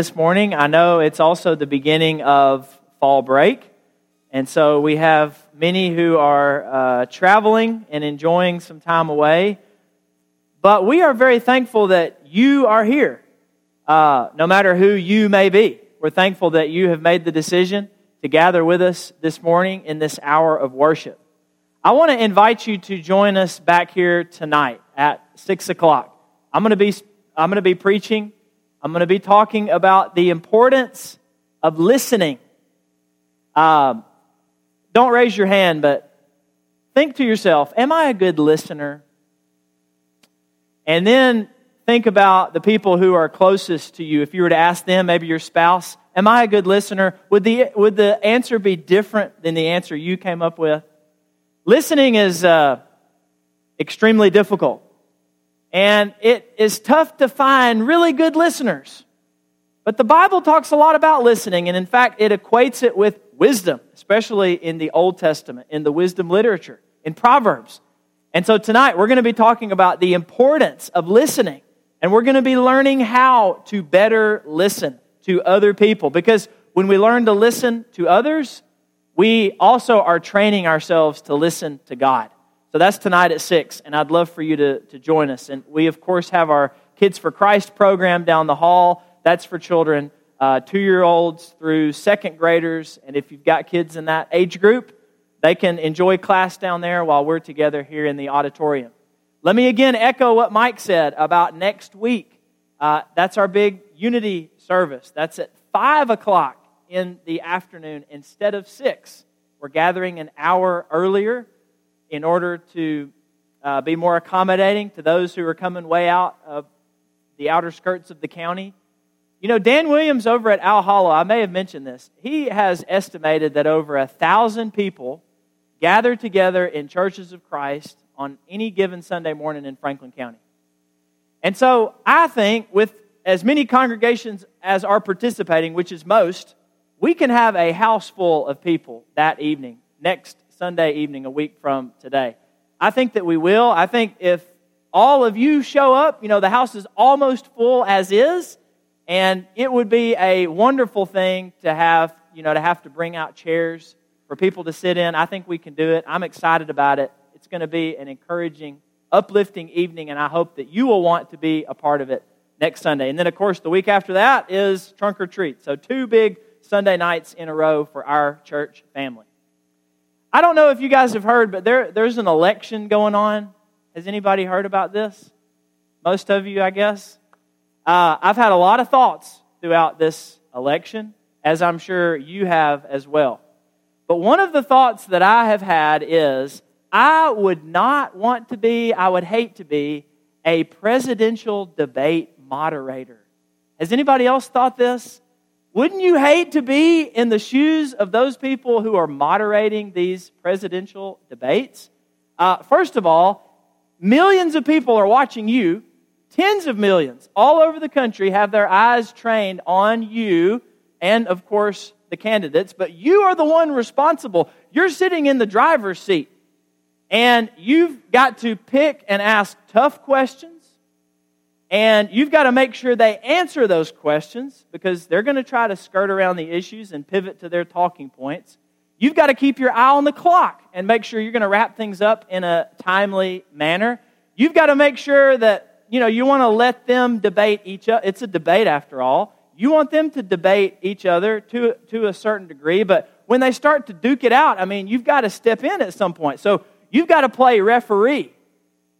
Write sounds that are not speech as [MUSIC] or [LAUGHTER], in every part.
this morning. I know it's also the beginning of fall break. And so we have many who are uh, traveling and enjoying some time away. But we are very thankful that you are here, uh, no matter who you may be. We're thankful that you have made the decision to gather with us this morning in this hour of worship. I want to invite you to join us back here tonight at 6 o'clock. I'm going to be, I'm going to be preaching I'm going to be talking about the importance of listening. Um, don't raise your hand, but think to yourself, am I a good listener? And then think about the people who are closest to you. If you were to ask them, maybe your spouse, am I a good listener? Would the, would the answer be different than the answer you came up with? Listening is uh, extremely difficult. And it is tough to find really good listeners. But the Bible talks a lot about listening, and in fact, it equates it with wisdom, especially in the Old Testament, in the wisdom literature, in Proverbs. And so tonight, we're going to be talking about the importance of listening, and we're going to be learning how to better listen to other people. Because when we learn to listen to others, we also are training ourselves to listen to God. So that's tonight at 6, and I'd love for you to, to join us. And we, of course, have our Kids for Christ program down the hall. That's for children, uh, two year olds through second graders. And if you've got kids in that age group, they can enjoy class down there while we're together here in the auditorium. Let me again echo what Mike said about next week. Uh, that's our big unity service. That's at 5 o'clock in the afternoon instead of 6. We're gathering an hour earlier in order to uh, be more accommodating to those who are coming way out of the outer skirts of the county. You know, Dan Williams over at Owl Hollow, I may have mentioned this, he has estimated that over a thousand people gather together in churches of Christ on any given Sunday morning in Franklin County. And so I think with as many congregations as are participating, which is most, we can have a house full of people that evening next Sunday evening a week from today. I think that we will. I think if all of you show up, you know, the house is almost full as is, and it would be a wonderful thing to have, you know, to have to bring out chairs for people to sit in. I think we can do it. I'm excited about it. It's going to be an encouraging, uplifting evening, and I hope that you will want to be a part of it next Sunday. And then, of course, the week after that is trunk or treat. So, two big Sunday nights in a row for our church family. I don't know if you guys have heard, but there, there's an election going on. Has anybody heard about this? Most of you, I guess. Uh, I've had a lot of thoughts throughout this election, as I'm sure you have as well. But one of the thoughts that I have had is I would not want to be, I would hate to be, a presidential debate moderator. Has anybody else thought this? Wouldn't you hate to be in the shoes of those people who are moderating these presidential debates? Uh, first of all, millions of people are watching you. Tens of millions all over the country have their eyes trained on you and, of course, the candidates. But you are the one responsible. You're sitting in the driver's seat. And you've got to pick and ask tough questions and you've got to make sure they answer those questions because they're going to try to skirt around the issues and pivot to their talking points. You've got to keep your eye on the clock and make sure you're going to wrap things up in a timely manner. You've got to make sure that, you know, you want to let them debate each other. It's a debate after all. You want them to debate each other to, to a certain degree, but when they start to duke it out, I mean, you've got to step in at some point. So you've got to play referee.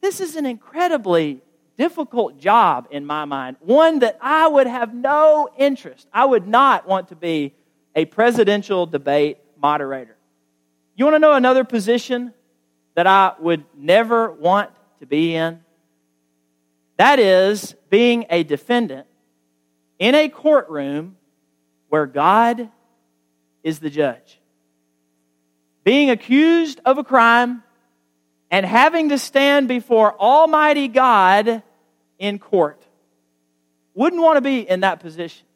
This is an incredibly difficult job in my mind, one that I would have no interest. I would not want to be a presidential debate moderator. You want to know another position that I would never want to be in? That is being a defendant in a courtroom where God is the judge. Being accused of a crime and having to stand before Almighty God in court. Wouldn't want to be in that position.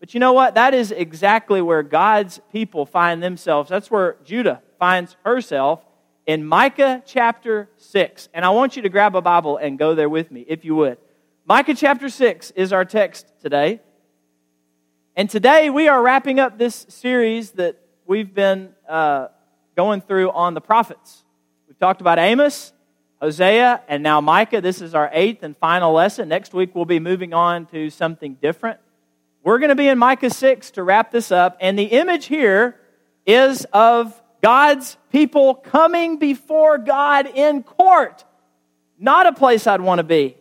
But you know what? That is exactly where God's people find themselves. That's where Judah finds herself in Micah chapter 6. And I want you to grab a Bible and go there with me, if you would. Micah chapter 6 is our text today. And today we are wrapping up this series that we've been uh, going through on the prophets. We've talked about Amos, Hosea, and now Micah. This is our eighth and final lesson. Next week we'll be moving on to something different. We're going to be in Micah 6 to wrap this up. And the image here is of God's people coming before God in court. Not a place I'd want to be.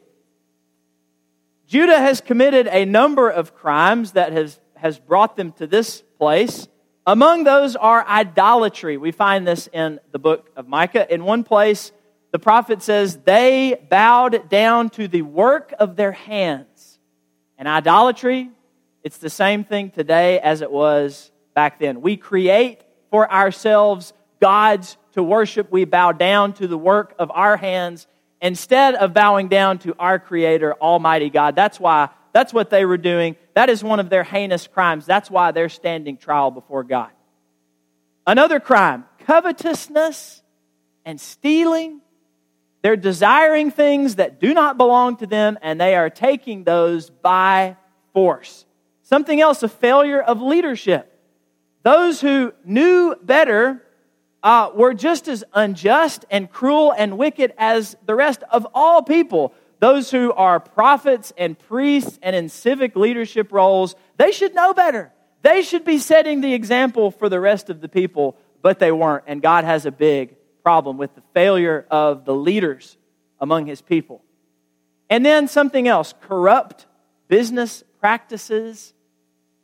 Judah has committed a number of crimes that has, has brought them to this place. Among those are idolatry. We find this in the book of Micah. In one place, the prophet says, They bowed down to the work of their hands. And idolatry, it's the same thing today as it was back then. We create for ourselves gods to worship. We bow down to the work of our hands instead of bowing down to our Creator, Almighty God. That's why, that's what they were doing. That is one of their heinous crimes. That's why they're standing trial before God. Another crime, covetousness and stealing. They're desiring things that do not belong to them, and they are taking those by force. Something else, a failure of leadership. Those who knew better uh, were just as unjust and cruel and wicked as the rest of all people. Those who are prophets and priests and in civic leadership roles, they should know better. They should be setting the example for the rest of the people, but they weren't. And God has a big problem with the failure of the leaders among his people. And then something else corrupt business practices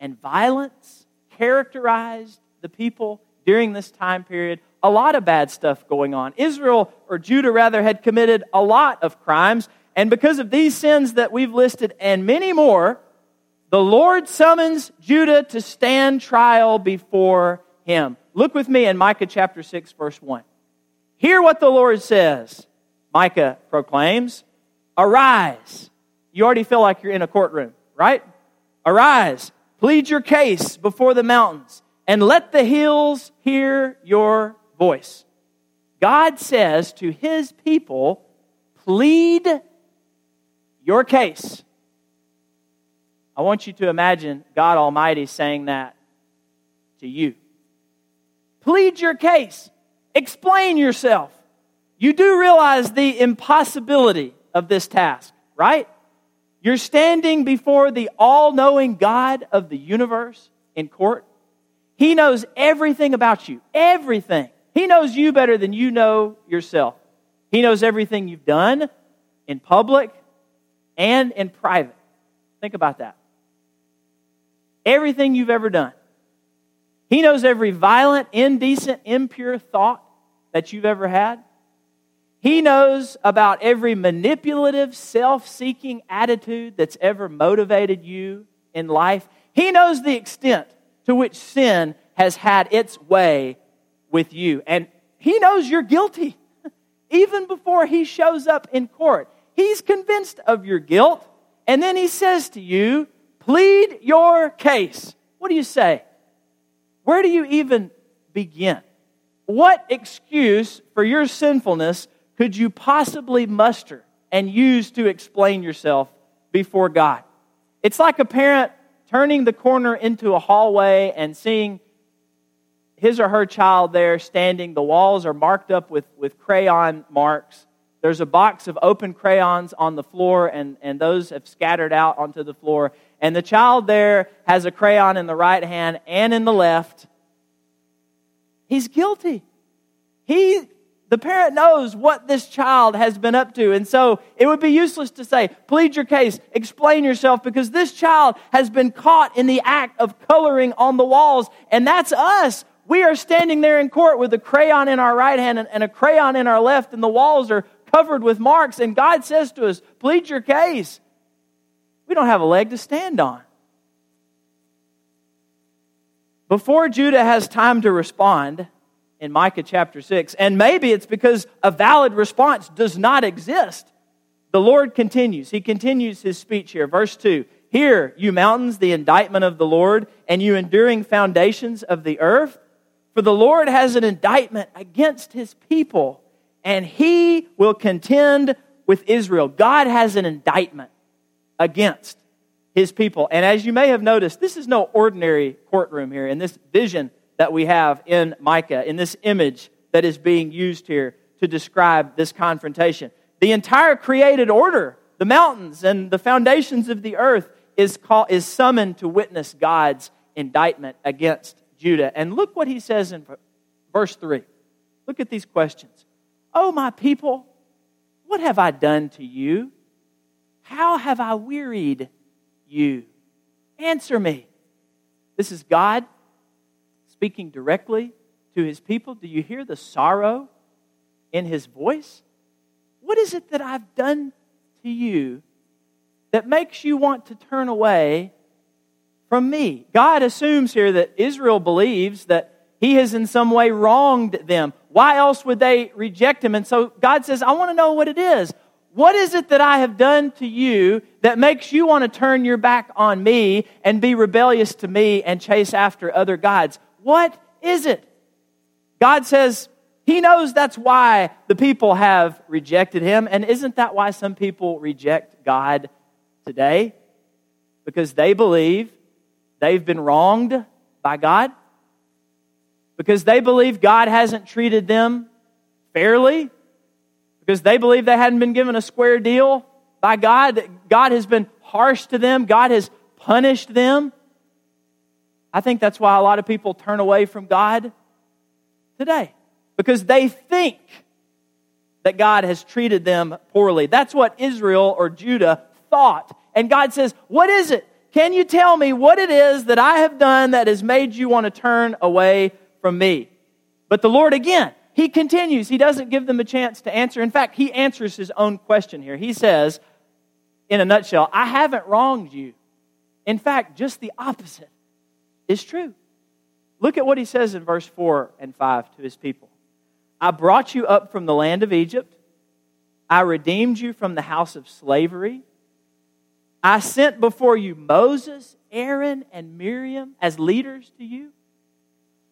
and violence characterized the people during this time period. A lot of bad stuff going on. Israel, or Judah rather, had committed a lot of crimes. And because of these sins that we've listed and many more, the Lord summons Judah to stand trial before him. Look with me in Micah chapter 6, verse 1. Hear what the Lord says. Micah proclaims, Arise. You already feel like you're in a courtroom, right? Arise, Plead your case before the mountains and let the hills hear your voice. God says to his people, plead your case. I want you to imagine God Almighty saying that to you. Plead your case. Explain yourself. You do realize the impossibility of this task, right? You're standing before the all knowing God of the universe in court. He knows everything about you, everything. He knows you better than you know yourself. He knows everything you've done in public and in private. Think about that. Everything you've ever done. He knows every violent, indecent, impure thought that you've ever had. He knows about every manipulative, self seeking attitude that's ever motivated you in life. He knows the extent to which sin has had its way with you. And He knows you're guilty [LAUGHS] even before He shows up in court. He's convinced of your guilt. And then He says to you, plead your case. What do you say? Where do you even begin? What excuse for your sinfulness could you possibly muster and use to explain yourself before God? It's like a parent turning the corner into a hallway and seeing his or her child there standing. The walls are marked up with, with crayon marks. There's a box of open crayons on the floor, and, and those have scattered out onto the floor. And the child there has a crayon in the right hand and in the left. He's guilty. He the parent knows what this child has been up to. And so it would be useless to say, plead your case, explain yourself, because this child has been caught in the act of coloring on the walls. And that's us. We are standing there in court with a crayon in our right hand and a crayon in our left, and the walls are covered with marks. And God says to us, plead your case. We don't have a leg to stand on. Before Judah has time to respond, in Micah chapter 6. And maybe it's because a valid response does not exist. The Lord continues. He continues his speech here. Verse 2 Hear, you mountains, the indictment of the Lord, and you enduring foundations of the earth. For the Lord has an indictment against his people, and he will contend with Israel. God has an indictment against his people. And as you may have noticed, this is no ordinary courtroom here in this vision that we have in Micah, in this image that is being used here to describe this confrontation. The entire created order, the mountains and the foundations of the earth, is, called, is summoned to witness God's indictment against Judah. And look what he says in verse 3. Look at these questions. Oh, my people, what have I done to you? How have I wearied you? Answer me. This is God speaking directly to his people. Do you hear the sorrow in his voice? What is it that I've done to you that makes you want to turn away from me? God assumes here that Israel believes that he has in some way wronged them. Why else would they reject him? And so God says, I want to know what it is. What is it that I have done to you that makes you want to turn your back on me and be rebellious to me and chase after other gods? What is it? God says he knows that's why the people have rejected him. And isn't that why some people reject God today? Because they believe they've been wronged by God because they believe God hasn't treated them fairly, because they believe they hadn't been given a square deal by God, that God has been harsh to them, God has punished them. I think that's why a lot of people turn away from God today, because they think that God has treated them poorly. That's what Israel or Judah thought. And God says, What is it? Can you tell me what it is that I have done that has made you want to turn away from me. But the Lord, again, he continues. He doesn't give them a chance to answer. In fact, he answers his own question here. He says, in a nutshell, I haven't wronged you. In fact, just the opposite is true. Look at what he says in verse 4 and 5 to his people I brought you up from the land of Egypt, I redeemed you from the house of slavery. I sent before you Moses, Aaron, and Miriam as leaders to you.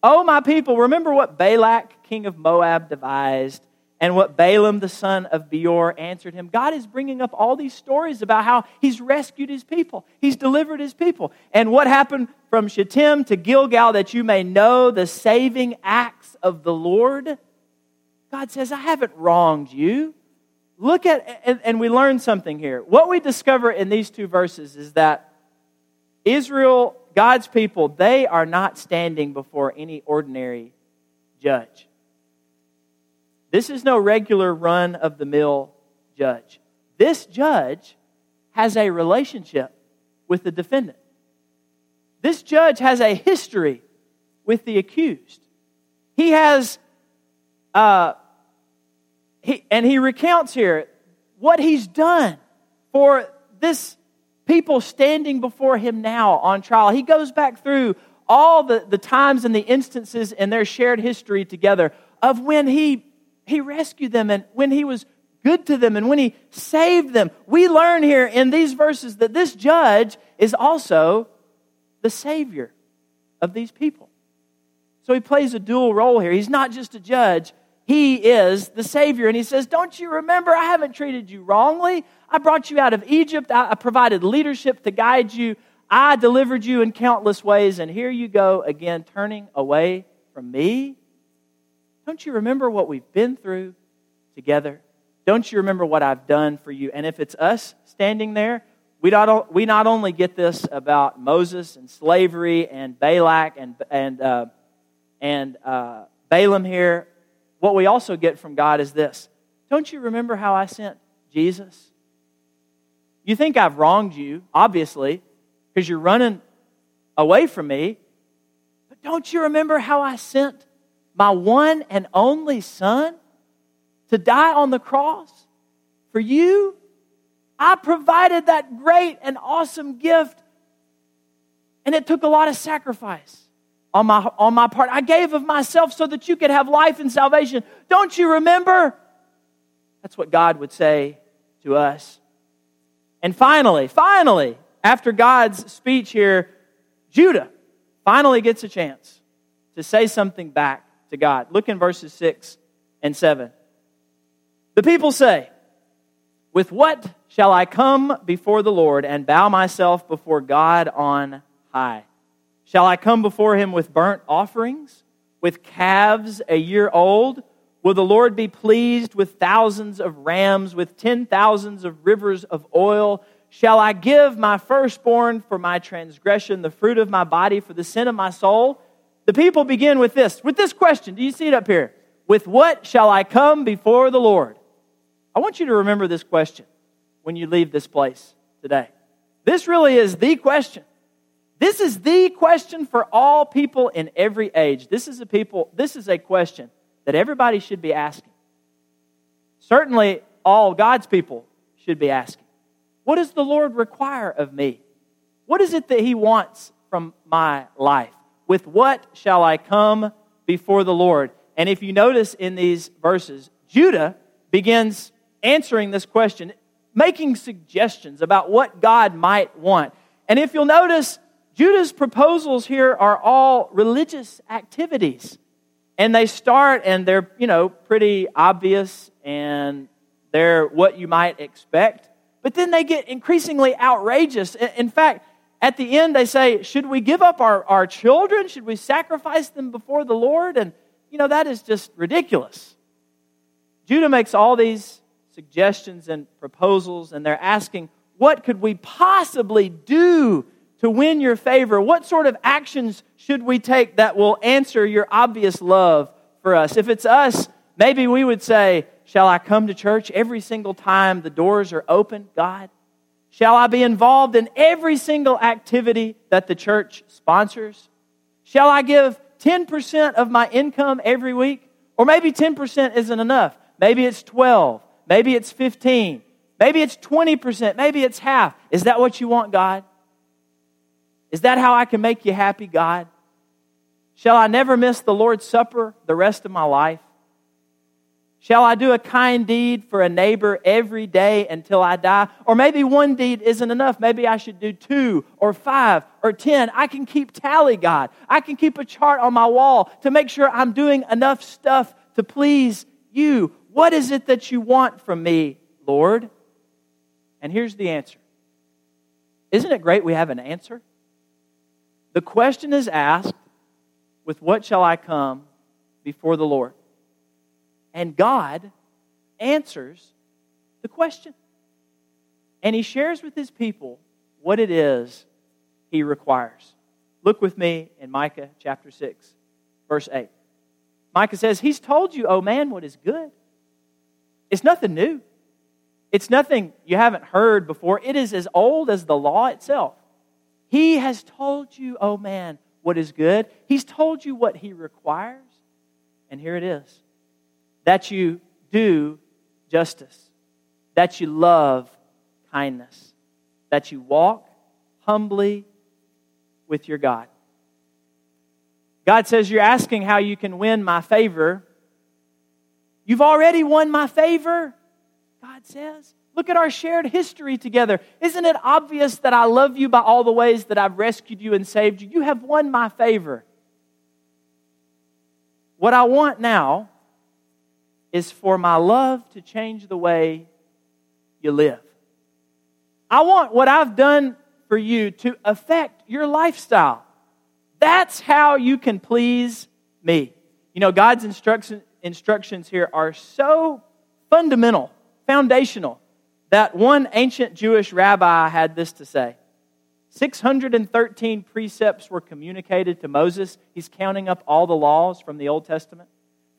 Oh, my people, remember what Balak, king of Moab, devised and what Balaam, the son of Beor, answered him. God is bringing up all these stories about how he's rescued his people, he's delivered his people. And what happened from Shittim to Gilgal that you may know the saving acts of the Lord. God says, I haven't wronged you. Look at, and, and we learn something here. What we discover in these two verses is that Israel God's people, they are not standing before any ordinary judge. This is no regular run of the mill judge. This judge has a relationship with the defendant. This judge has a history with the accused. He has, uh, he, and he recounts here what he's done for this people standing before him now on trial. He goes back through all the, the times and the instances in their shared history together of when he, he rescued them and when he was good to them and when he saved them. We learn here in these verses that this judge is also the Savior of these people. So he plays a dual role here. He's not just a judge, he is the Savior. And he says, Don't you remember? I haven't treated you wrongly. I brought you out of Egypt. I provided leadership to guide you. I delivered you in countless ways. And here you go again, turning away from me. Don't you remember what we've been through together? Don't you remember what I've done for you? And if it's us standing there, we not, we not only get this about Moses and slavery and Balak and, and, uh, and uh, Balaam here, what we also get from God is this Don't you remember how I sent Jesus? You think I've wronged you, obviously, because you're running away from me. But don't you remember how I sent my one and only Son to die on the cross for you? I provided that great and awesome gift, and it took a lot of sacrifice on my, on my part. I gave of myself so that you could have life and salvation. Don't you remember? That's what God would say to us. And finally, finally, after God's speech here, Judah finally gets a chance to say something back to God. Look in verses 6 and 7. The people say, With what shall I come before the Lord and bow myself before God on high? Shall I come before him with burnt offerings, with calves a year old? Will the Lord be pleased with thousands of rams, with ten thousands of rivers of oil? Shall I give my firstborn for my transgression, the fruit of my body for the sin of my soul? The people begin with this, with this question. Do you see it up here? With what shall I come before the Lord? I want you to remember this question when you leave this place today. This really is the question. This is the question for all people in every age. This is a people, this is a question that everybody should be asking. Certainly all God's people should be asking. What does the Lord require of me? What is it that he wants from my life? With what shall I come before the Lord? And if you notice in these verses, Judah begins answering this question, making suggestions about what God might want. And if you'll notice, Judah's proposals here are all religious activities. And they start and they're, you know, pretty obvious and they're what you might expect. But then they get increasingly outrageous. In fact, at the end, they say, Should we give up our, our children? Should we sacrifice them before the Lord? And, you know, that is just ridiculous. Judah makes all these suggestions and proposals, and they're asking, What could we possibly do to win your favor? What sort of actions should we take that will answer your obvious love for us? If it's us, maybe we would say, Shall I come to church every single time the doors are open, God? Shall I be involved in every single activity that the church sponsors? Shall I give 10% of my income every week? Or maybe 10% isn't enough. Maybe it's 12. Maybe it's 15. Maybe it's 20%. Maybe it's half. Is that what you want, God? Is that how I can make you happy, God? Shall I never miss the Lord's Supper the rest of my life? Shall I do a kind deed for a neighbor every day until I die? Or maybe one deed isn't enough. Maybe I should do two or five or ten. I can keep tally, God. I can keep a chart on my wall to make sure I'm doing enough stuff to please you. What is it that you want from me, Lord? And here's the answer. Isn't it great we have an answer? The question is asked, With what shall I come before the Lord? And God answers the question. And he shares with his people what it is he requires. Look with me in Micah chapter 6, verse 8. Micah says, He's told you, oh man, what is good. It's nothing new. It's nothing you haven't heard before. It is as old as the law itself. He has told you, oh man, what is good. He's told you what he requires. And here it is that you do justice, that you love kindness, that you walk humbly with your God. God says, You're asking how you can win my favor. You've already won my favor, God says. Look at our shared history together. Isn't it obvious that I love you by all the ways that I've rescued you and saved you? You have won my favor. What I want now is for my love to change the way you live. I want what I've done for you to affect your lifestyle. That's how you can please me. You know, God's instruction, instructions here are so fundamental, foundational, that one ancient Jewish rabbi had this to say 613 precepts were communicated to Moses. He's counting up all the laws from the Old Testament.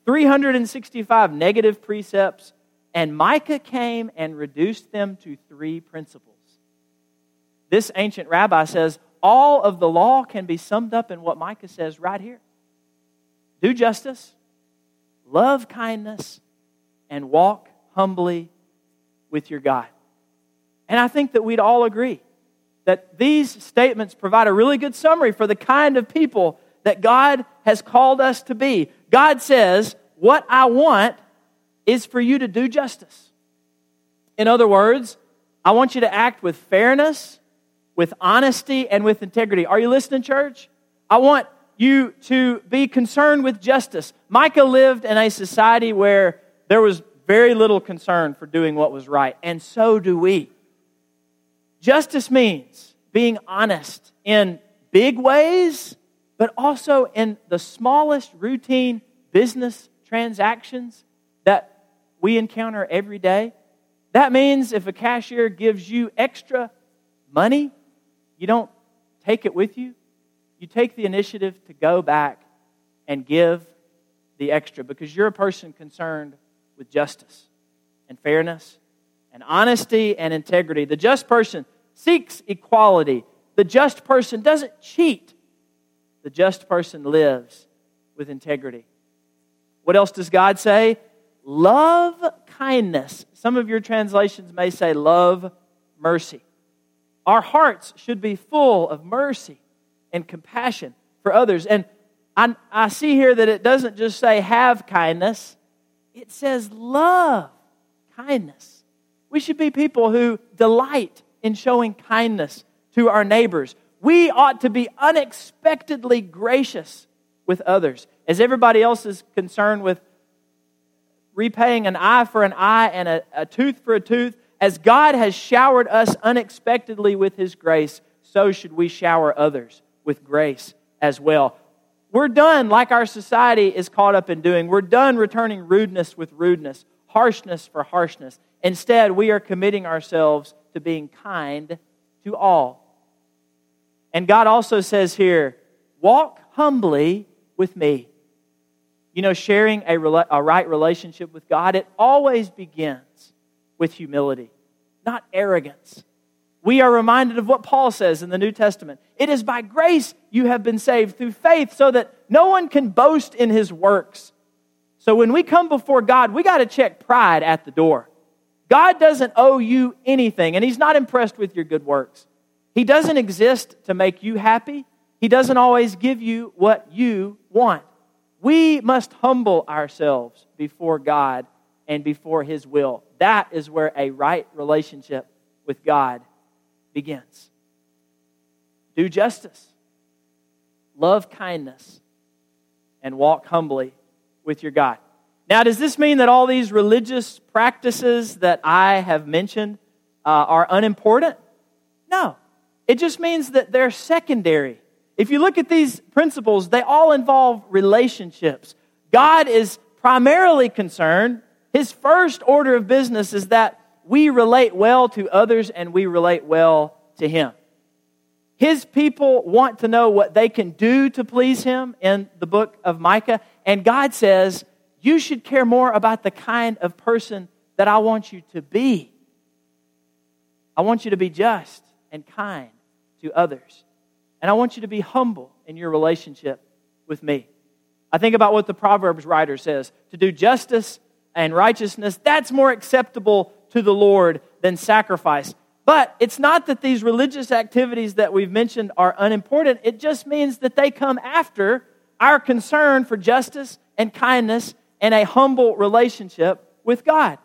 365 negative precepts, and Micah came and reduced them to three principles. This ancient rabbi says all of the law can be summed up in what Micah says right here do justice, love kindness, and walk humbly with your God. And I think that we'd all agree that these statements provide a really good summary for the kind of people that God has called us to be. God says, What I want is for you to do justice. In other words, I want you to act with fairness, with honesty, and with integrity. Are you listening, church? I want you to be concerned with justice. Micah lived in a society where there was very little concern for doing what was right, and so do we. Justice means being honest in big ways, but also in the smallest routine business transactions that we encounter every day. That means if a cashier gives you extra money, you don't take it with you. You take the initiative to go back and give the extra because you're a person concerned with justice and fairness and honesty and integrity. The just person seeks equality. The just person doesn't cheat. The just person lives with integrity. What else does God say? Love kindness. Some of your translations may say love mercy. Our hearts should be full of mercy and compassion for others. And I, I see here that it doesn't just say have kindness, it says love kindness. We should be people who delight in showing kindness to our neighbors. We ought to be unexpectedly gracious with others. As everybody else is concerned with repaying an eye for an eye and a, a tooth for a tooth, as God has showered us unexpectedly with His grace, so should we shower others with grace as well. We're done like our society is caught up in doing. We're done returning rudeness with rudeness, harshness for harshness. Instead, we are committing ourselves to being kind to all. And God also says here, walk humbly with me. You know, sharing a, a right relationship with God, it always begins with humility, not arrogance. We are reminded of what Paul says in the New Testament. It is by grace you have been saved through faith so that no one can boast in his works. So when we come before God, we got to check pride at the door. God doesn't owe you anything, and He's not impressed with your good works. He doesn't exist to make you happy. He doesn't always give you what you want. We must humble ourselves before God and before His will. That is where a right relationship with God begins. Do justice, love kindness, and walk humbly with your God. Now, does this mean that all these religious practices that I have mentioned uh, are unimportant? No. It just means that they're secondary. If you look at these principles, they all involve relationships. God is primarily concerned, his first order of business is that we relate well to others and we relate well to him. His people want to know what they can do to please him in the book of Micah. And God says, You should care more about the kind of person that I want you to be. I want you to be just and kind to others. And I want you to be humble in your relationship with me. I think about what the Proverbs writer says to do justice and righteousness, that's more acceptable to the Lord than sacrifice. But it's not that these religious activities that we've mentioned are unimportant. It just means that they come after our concern for justice and kindness and a humble relationship with God.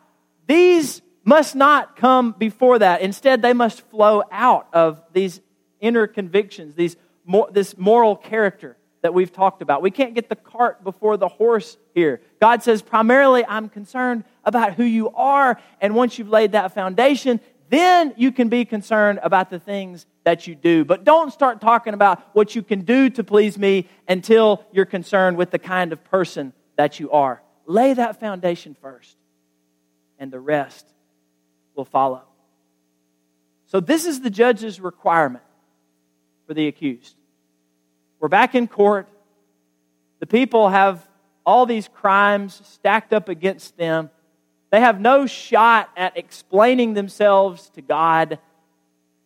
These must not come before that. Instead, they must flow out of these inner convictions, these, this moral character that we've talked about. We can't get the cart before the horse here. God says, primarily, I'm concerned about who you are. And once you've laid that foundation, then you can be concerned about the things that you do. But don't start talking about what you can do to please me until you're concerned with the kind of person that you are. Lay that foundation first, and the rest will follow. So, this is the judge's requirement for the accused. We're back in court. The people have all these crimes stacked up against them. They have no shot at explaining themselves to God.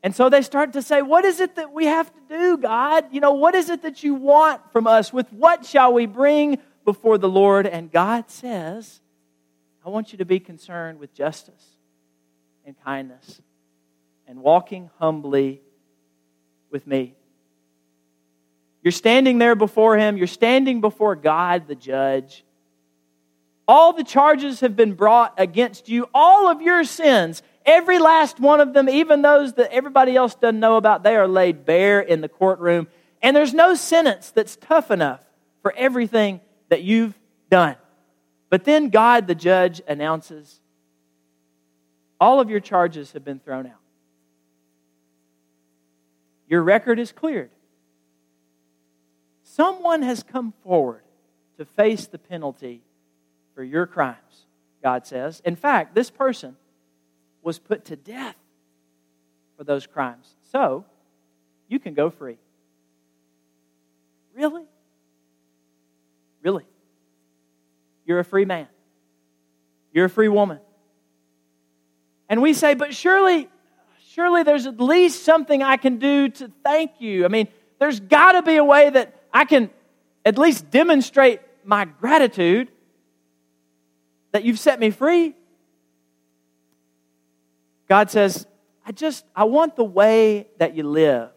And so they start to say, What is it that we have to do, God? You know, what is it that you want from us? With what shall we bring before the Lord? And God says, I want you to be concerned with justice and kindness and walking humbly with me. You're standing there before Him, you're standing before God, the judge. All the charges have been brought against you, all of your sins, every last one of them, even those that everybody else doesn't know about, they are laid bare in the courtroom. And there's no sentence that's tough enough for everything that you've done. But then God, the judge, announces all of your charges have been thrown out. Your record is cleared. Someone has come forward to face the penalty for your crimes, God says. In fact, this person was put to death for those crimes. So, you can go free. Really? Really? You're a free man. You're a free woman. And we say, but surely, surely there's at least something I can do to thank you. I mean, there's got to be a way that I can at least demonstrate my gratitude that you've set me free. God says, I just, I want the way that you live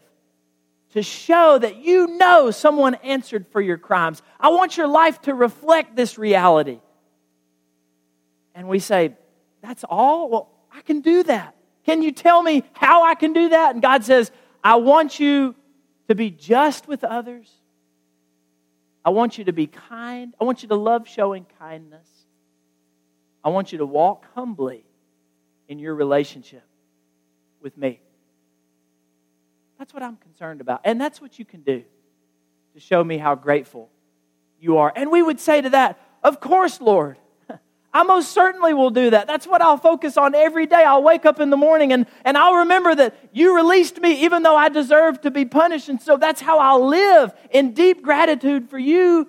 to show that you know someone answered for your crimes. I want your life to reflect this reality. And we say, That's all? Well, I can do that. Can you tell me how I can do that? And God says, I want you to be just with others. I want you to be kind. I want you to love showing kindness. I want you to walk humbly in your relationship with me. That's what I'm concerned about. And that's what you can do to show me how grateful you are. And we would say to that, Of course, Lord. [LAUGHS] I most certainly will do that. That's what I'll focus on every day. I'll wake up in the morning and, and I'll remember that you released me even though I deserved to be punished. And so that's how I'll live in deep gratitude for you.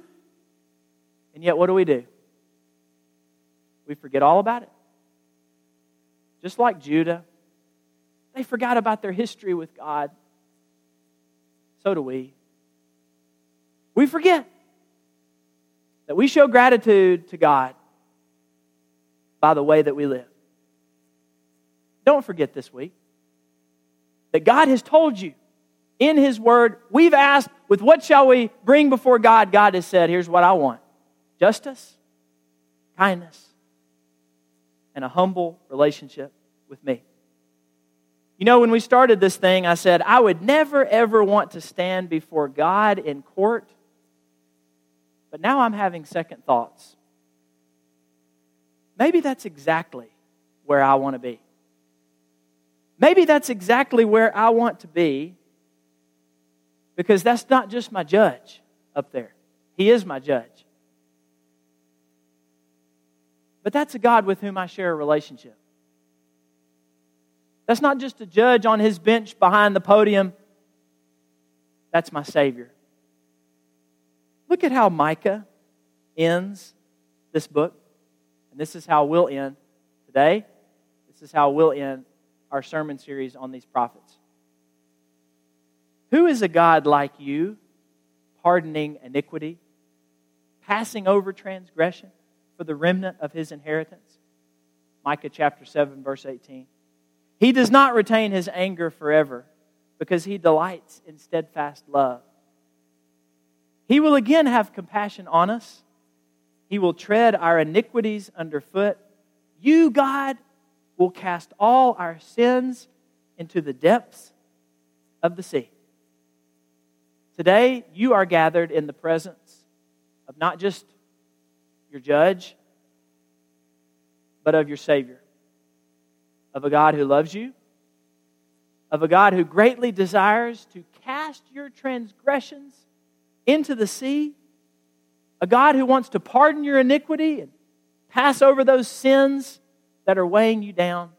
And yet, what do we do? We forget all about it. Just like Judah, they forgot about their history with God. So do we. We forget that we show gratitude to God by the way that we live. Don't forget this week that God has told you in His Word, we've asked, with what shall we bring before God? God has said, here's what I want justice, kindness, and a humble relationship with me. You know, when we started this thing, I said, I would never, ever want to stand before God in court. But now I'm having second thoughts. Maybe that's exactly where I want to be. Maybe that's exactly where I want to be because that's not just my judge up there, He is my judge. But that's a God with whom I share a relationship. That's not just a judge on his bench behind the podium. That's my Savior. Look at how Micah ends this book. And this is how we'll end today. This is how we'll end our sermon series on these prophets. Who is a God like you, pardoning iniquity, passing over transgression for the remnant of his inheritance? Micah chapter 7, verse 18. He does not retain his anger forever because he delights in steadfast love. He will again have compassion on us. He will tread our iniquities underfoot. You, God, will cast all our sins into the depths of the sea. Today, you are gathered in the presence of not just your judge, but of your Savior of a God who loves you, of a God who greatly desires to cast your transgressions into the sea, a God who wants to pardon your iniquity and pass over those sins that are weighing you down.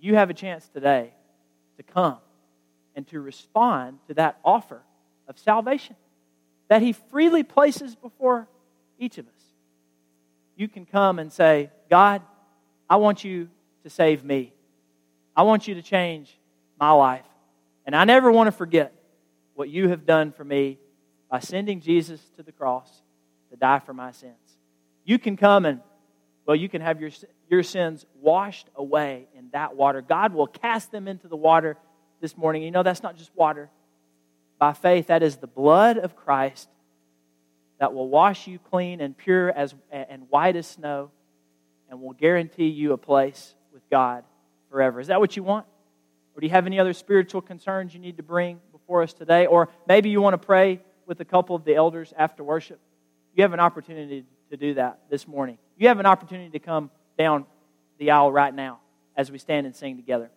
You have a chance today to come and to respond to that offer of salvation that He freely places before each of us. You can come and say, God, I want you to save me. I want you to change my life. And I never want to forget what you have done for me by sending Jesus to the cross to die for my sins. You can come and, well, you can have your, your sins washed away in that water. God will cast them into the water this morning. You know, that's not just water. By faith, that is the blood of Christ that will wash you clean and pure as, and white as snow and will guarantee you a place with God forever. Is that what you want? Or do you have any other spiritual concerns you need to bring before us today? Or maybe you want to pray with a couple of the elders after worship. You have an opportunity to do that this morning. You have an opportunity to come down the aisle right now as we stand and sing together.